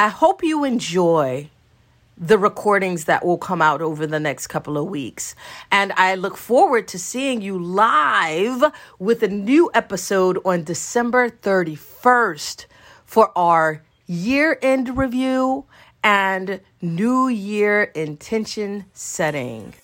I hope you enjoy the recordings that will come out over the next couple of weeks. And I look forward to seeing you live with a new episode on December 31st for our year end review and new year intention setting.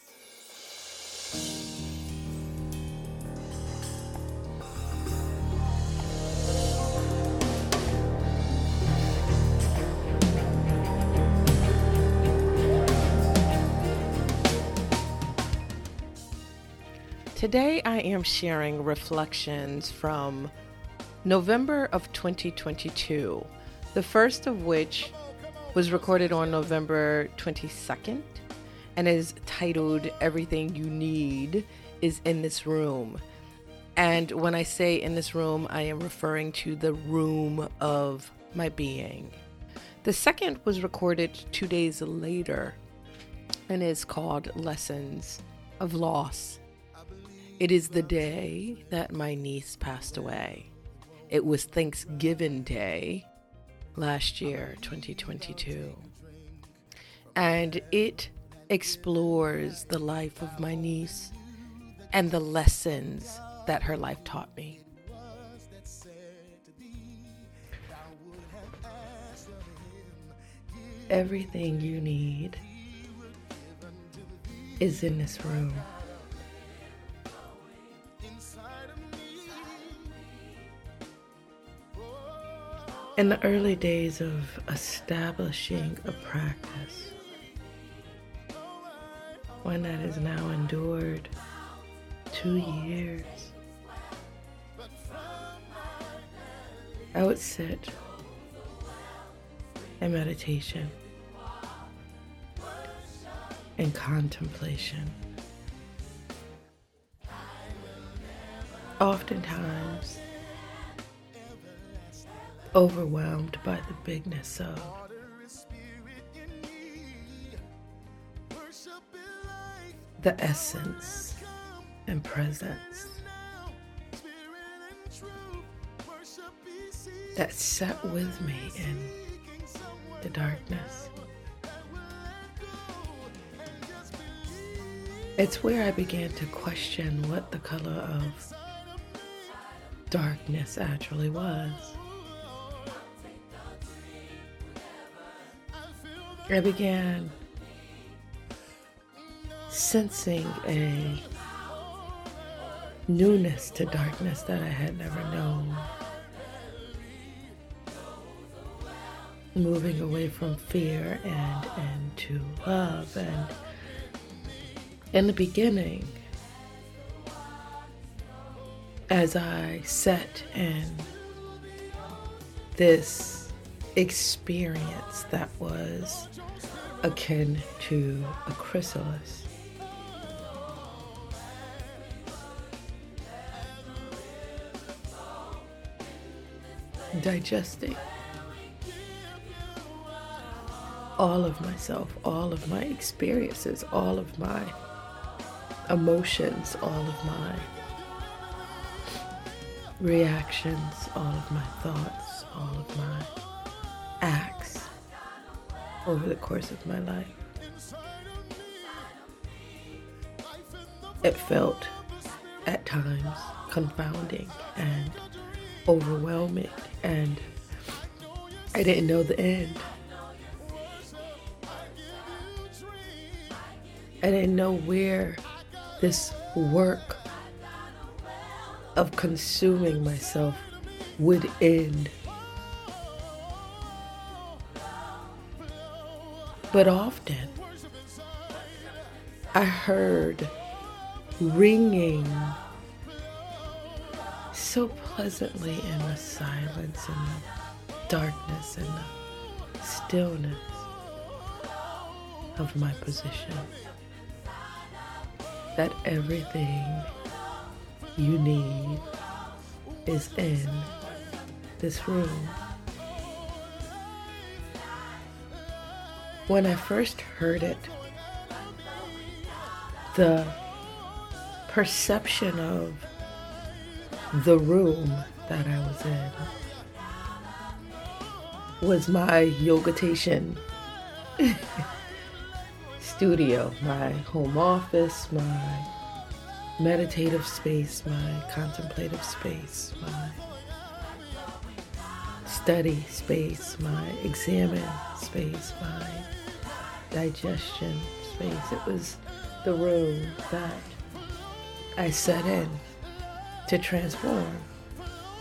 Today, I am sharing reflections from November of 2022, the first of which was recorded on November 22nd and is titled Everything You Need is in This Room. And when I say in this room, I am referring to the room of my being. The second was recorded two days later and is called Lessons of Loss it is the day that my niece passed away. It was Thanksgiving Day last year, 2022. And it explores the life of my niece and the lessons that her life taught me. Everything you need is in this room. In the early days of establishing a practice, one that has now endured two years, I would sit in meditation and contemplation. Oftentimes, overwhelmed by the bigness of the essence and presence that sat with me in the darkness. It's where I began to question what the color of darkness actually was. I began sensing a newness to darkness that I had never known. Moving away from fear and into love and in the beginning as I sat in this experience that was akin to a chrysalis. Digesting all of myself, all of my experiences, all of my emotions, all of my reactions, all of my thoughts, all of my acts over the course of my life. It felt at times confounding and overwhelming, and I didn't know the end. I didn't know where this work of consuming myself would end. But often I heard ringing so pleasantly in the silence and the darkness and the stillness of my position that everything you need is in this room. When I first heard it, the perception of the room that I was in was my yogatation studio, my home office, my meditative space, my contemplative space, my study space, my examine space, my digestion space. It was the room that I set in to transform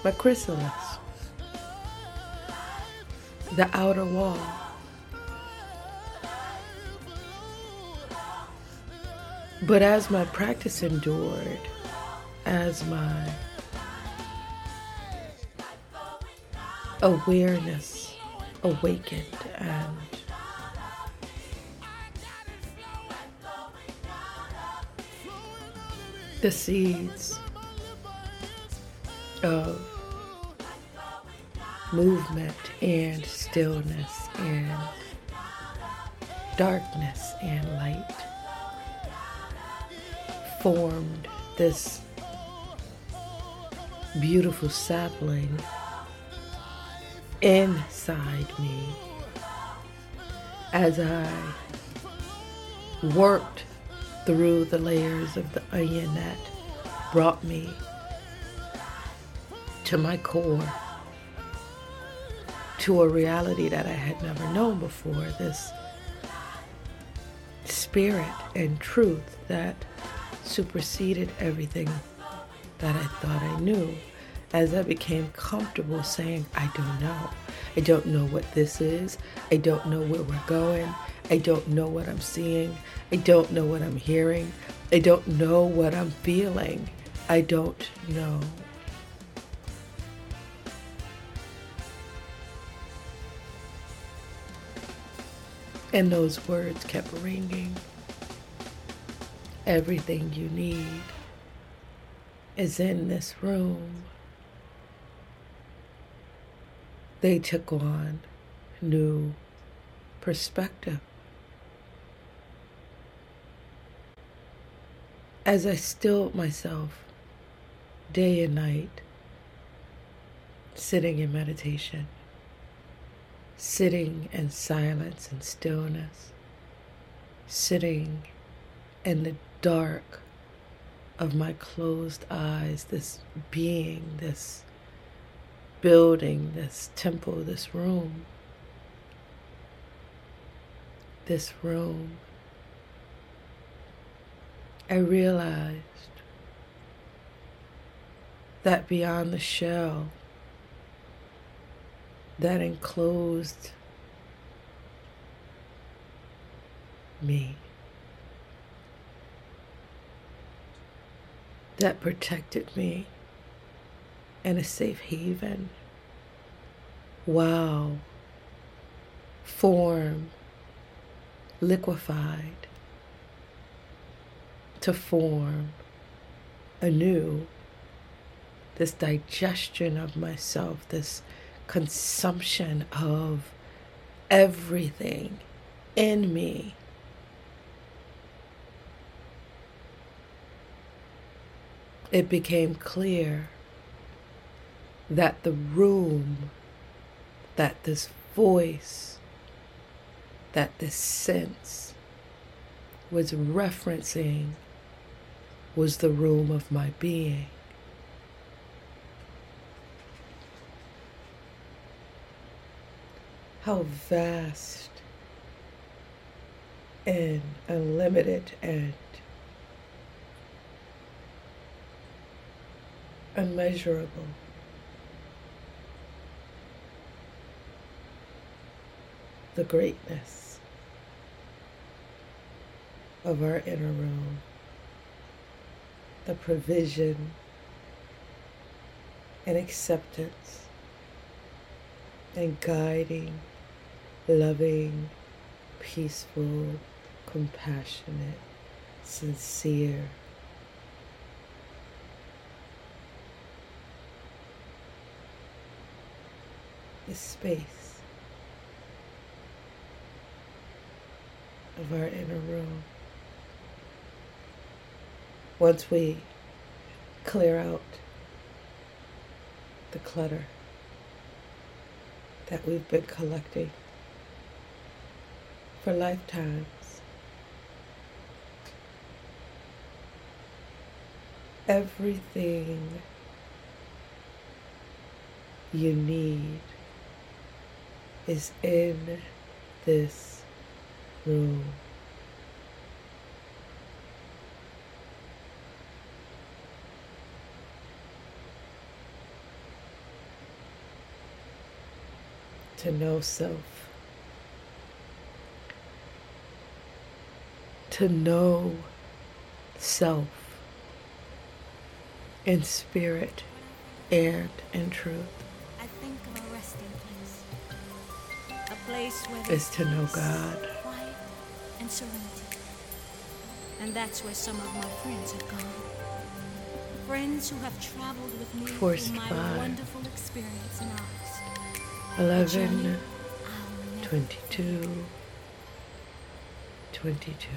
my chrysalis, the outer wall. But as my practice endured, as my awareness awakened and the seeds of movement and stillness and darkness and light formed this beautiful sapling inside me as I worked through the layers of the onion that brought me to my core, to a reality that I had never known before this spirit and truth that superseded everything that I thought I knew as I became comfortable saying, I don't know. I don't know what this is. I don't know where we're going. I don't know what I'm seeing. I don't know what I'm hearing. I don't know what I'm feeling. I don't know. And those words kept ringing. Everything you need is in this room. They took on new perspective. As I stilled myself day and night, sitting in meditation, sitting in silence and stillness, sitting in the dark of my closed eyes, this being, this building, this temple, this room, this room, I realized that beyond the shell that enclosed me. That protected me in a safe haven. Wow. Form liquefied to form anew this digestion of myself, this consumption of everything in me it became clear that the room, that this voice, that this sense was referencing was the room of my being. How vast and unlimited and unmeasurable. The greatness of our inner room, the provision and acceptance and guiding, loving, peaceful, compassionate, sincere, the space of our inner room. Once we clear out the clutter, that we've been collecting for lifetimes. Everything you need is in this room. To know self. To know self in spirit and in truth. I think of a resting place. A place where is to know God. And serenity. And that's where some of my friends have gone. Friends who have traveled with me Forced through my by wonderful experience in August. 11, 22, 22.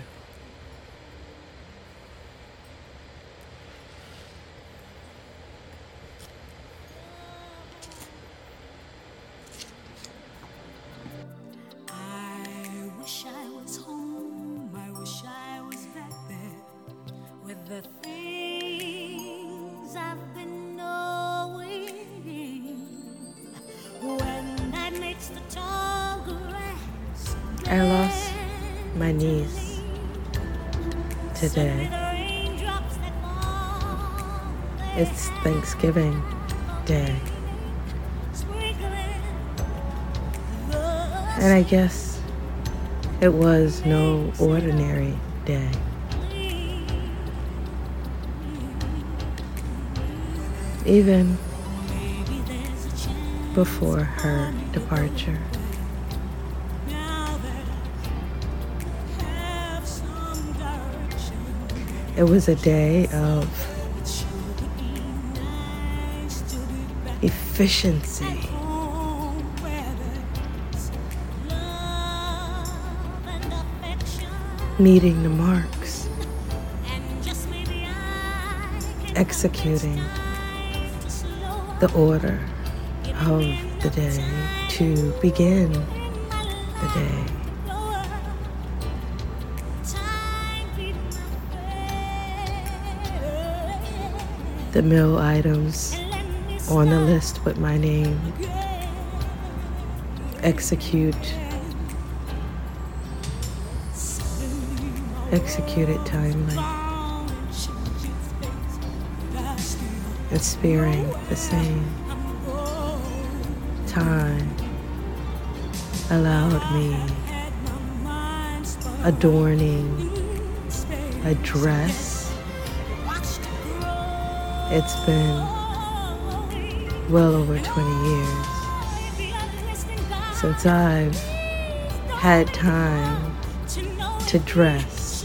Thanksgiving Day. And I guess it was no ordinary day. Even before her departure. It was a day of efficiency. Meeting the marks, executing the order of the day to begin the day. the meal items on the list with my name. Execute. Execute it timely. And sparing the same time allowed me adorning a dress it's been well over 20 years since I've had time to dress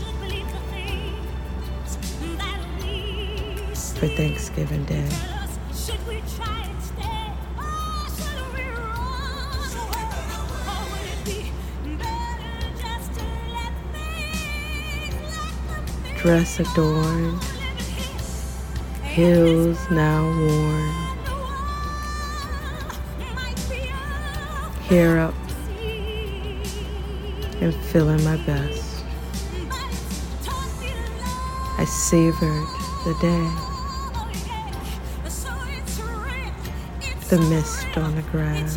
for Thanksgiving Day. Dress adorned hills now worn, up and feeling my best. I savored the day, the mist on the grass,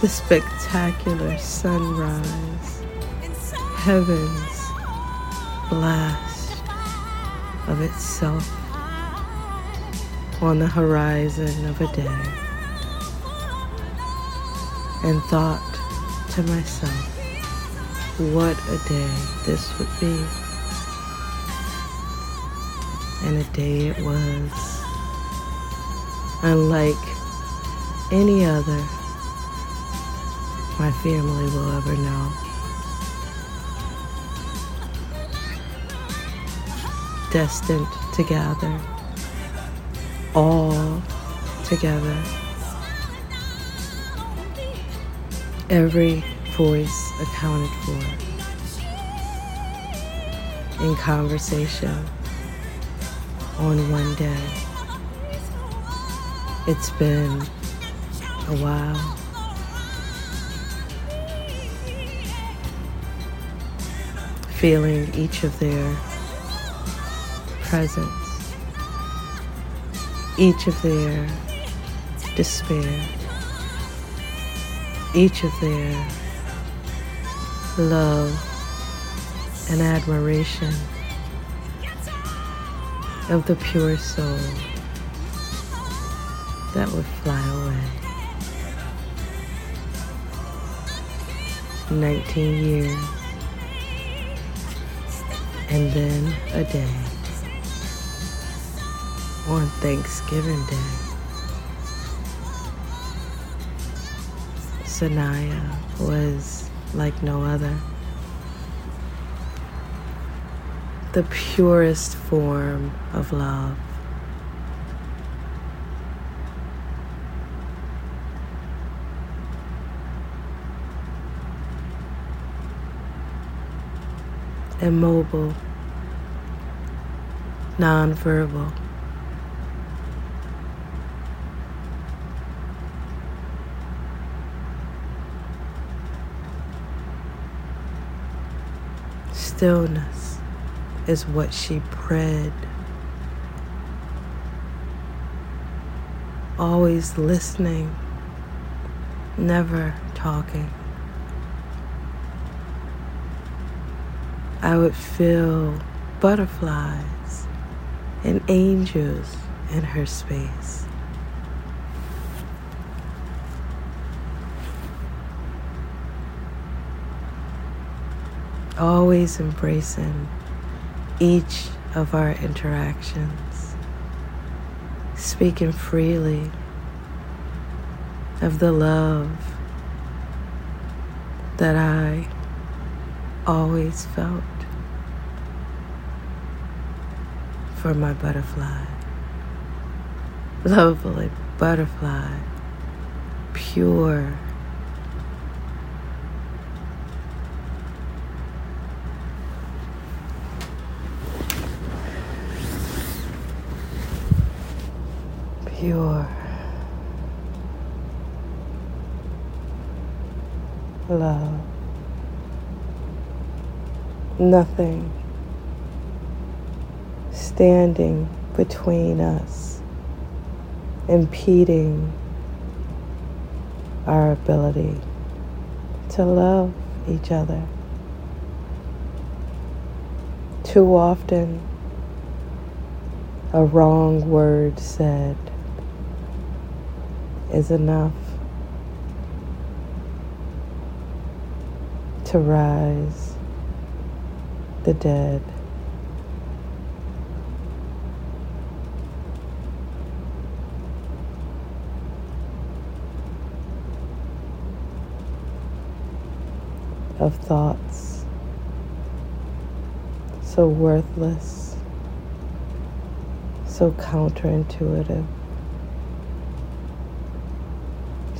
the spectacular sunrise, heavens blast of itself on the horizon of a day and thought to myself, what a day this would be. And a day it was, unlike any other my family will ever know. destined to gather, all together. Every voice accounted for in conversation on one day. It's been a while. Feeling each of their presence, each of their despair, each of their love and admiration of the pure soul that would fly away. 19 years and then a day on Thanksgiving Day. Sania was like no other. The purest form of love. Immobile, nonverbal. Stillness is what she bred. Always listening, never talking. I would feel butterflies and angels in her space. Always embracing each of our interactions, speaking freely of the love that I always felt for my butterfly. Lovely butterfly, pure. Pure love. Nothing standing between us, impeding our ability to love each other. Too often, a wrong word said is enough to rise the dead. Of thoughts so worthless, so counterintuitive,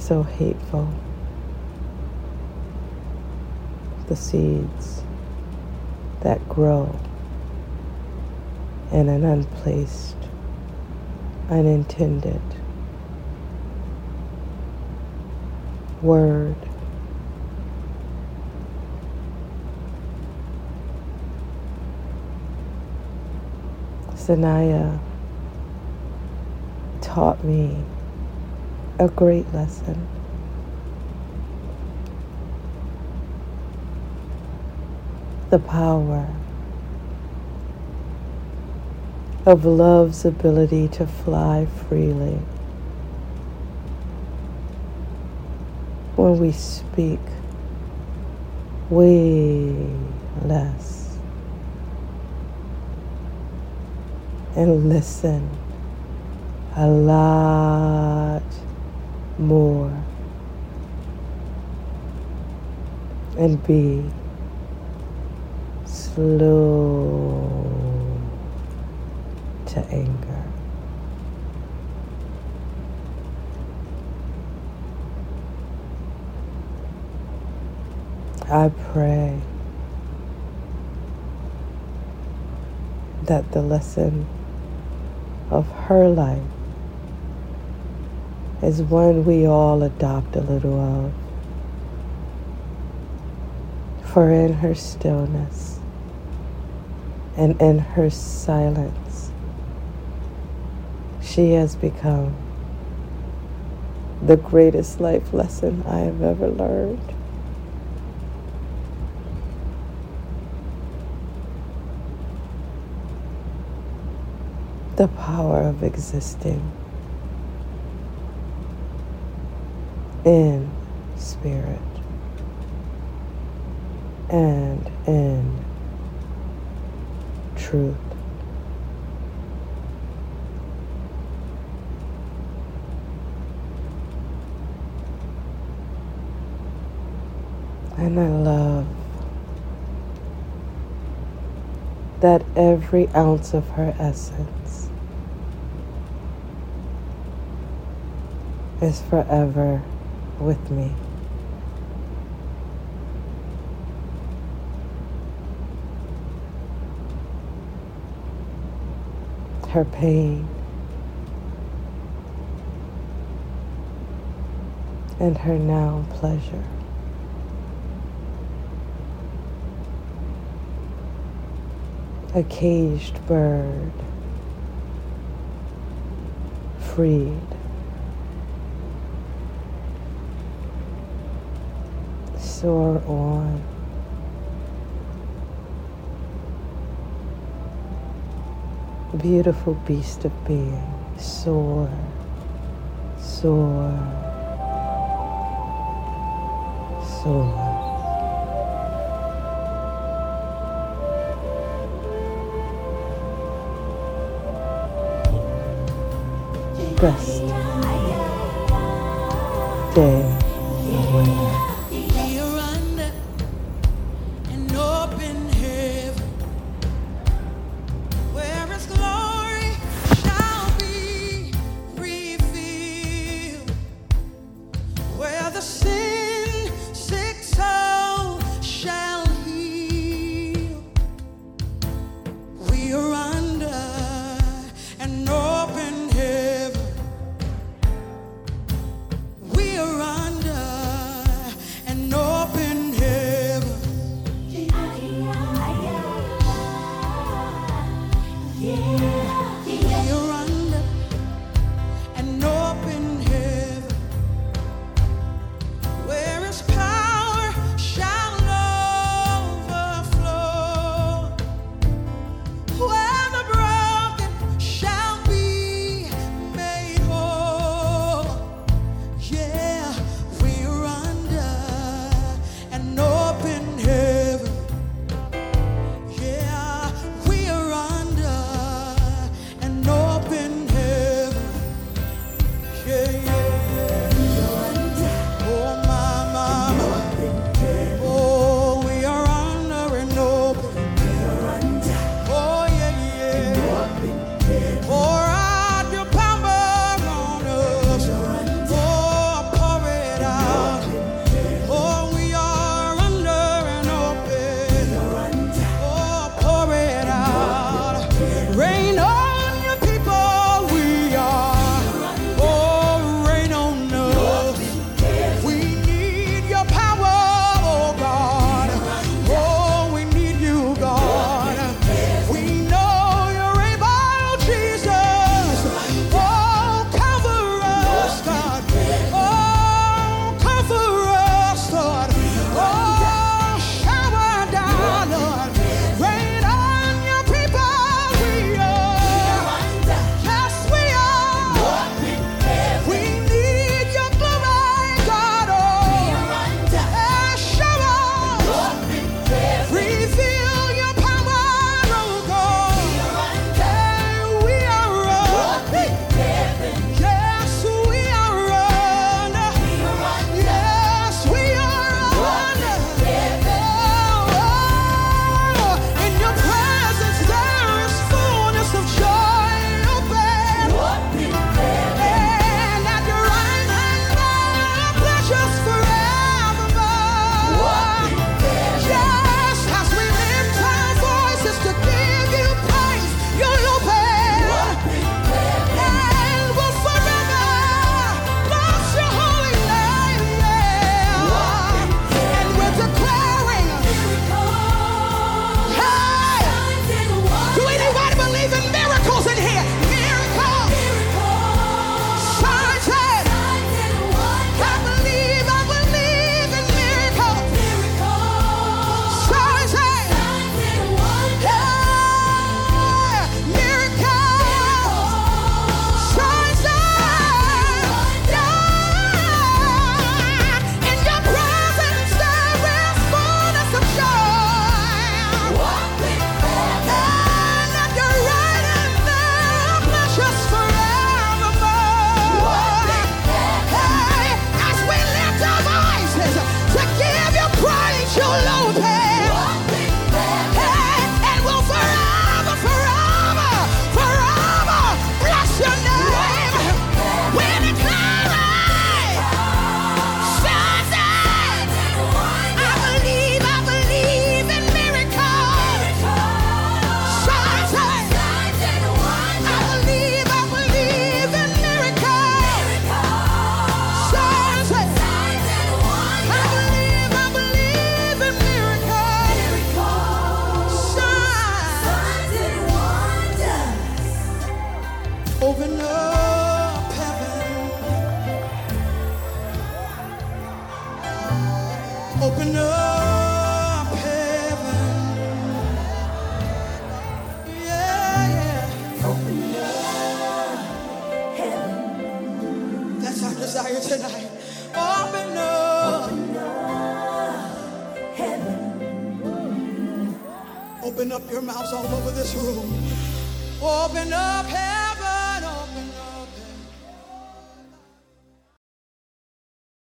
so hateful. The seeds that grow in an unplaced, unintended word. Sania taught me a great lesson. the power of love's ability to fly freely. When we speak way less and listen a lot more and be slow to anger. I pray that the lesson of her life is one we all adopt a little of. For in her stillness and in her silence, she has become the greatest life lesson I have ever learned. The power of existing in spirit and in truth. And I love that every ounce of her essence is forever with me. Her pain and her now pleasure. A caged bird, freed. Soar on. Beautiful beast of being, soar, soar, soar. Rest. Day.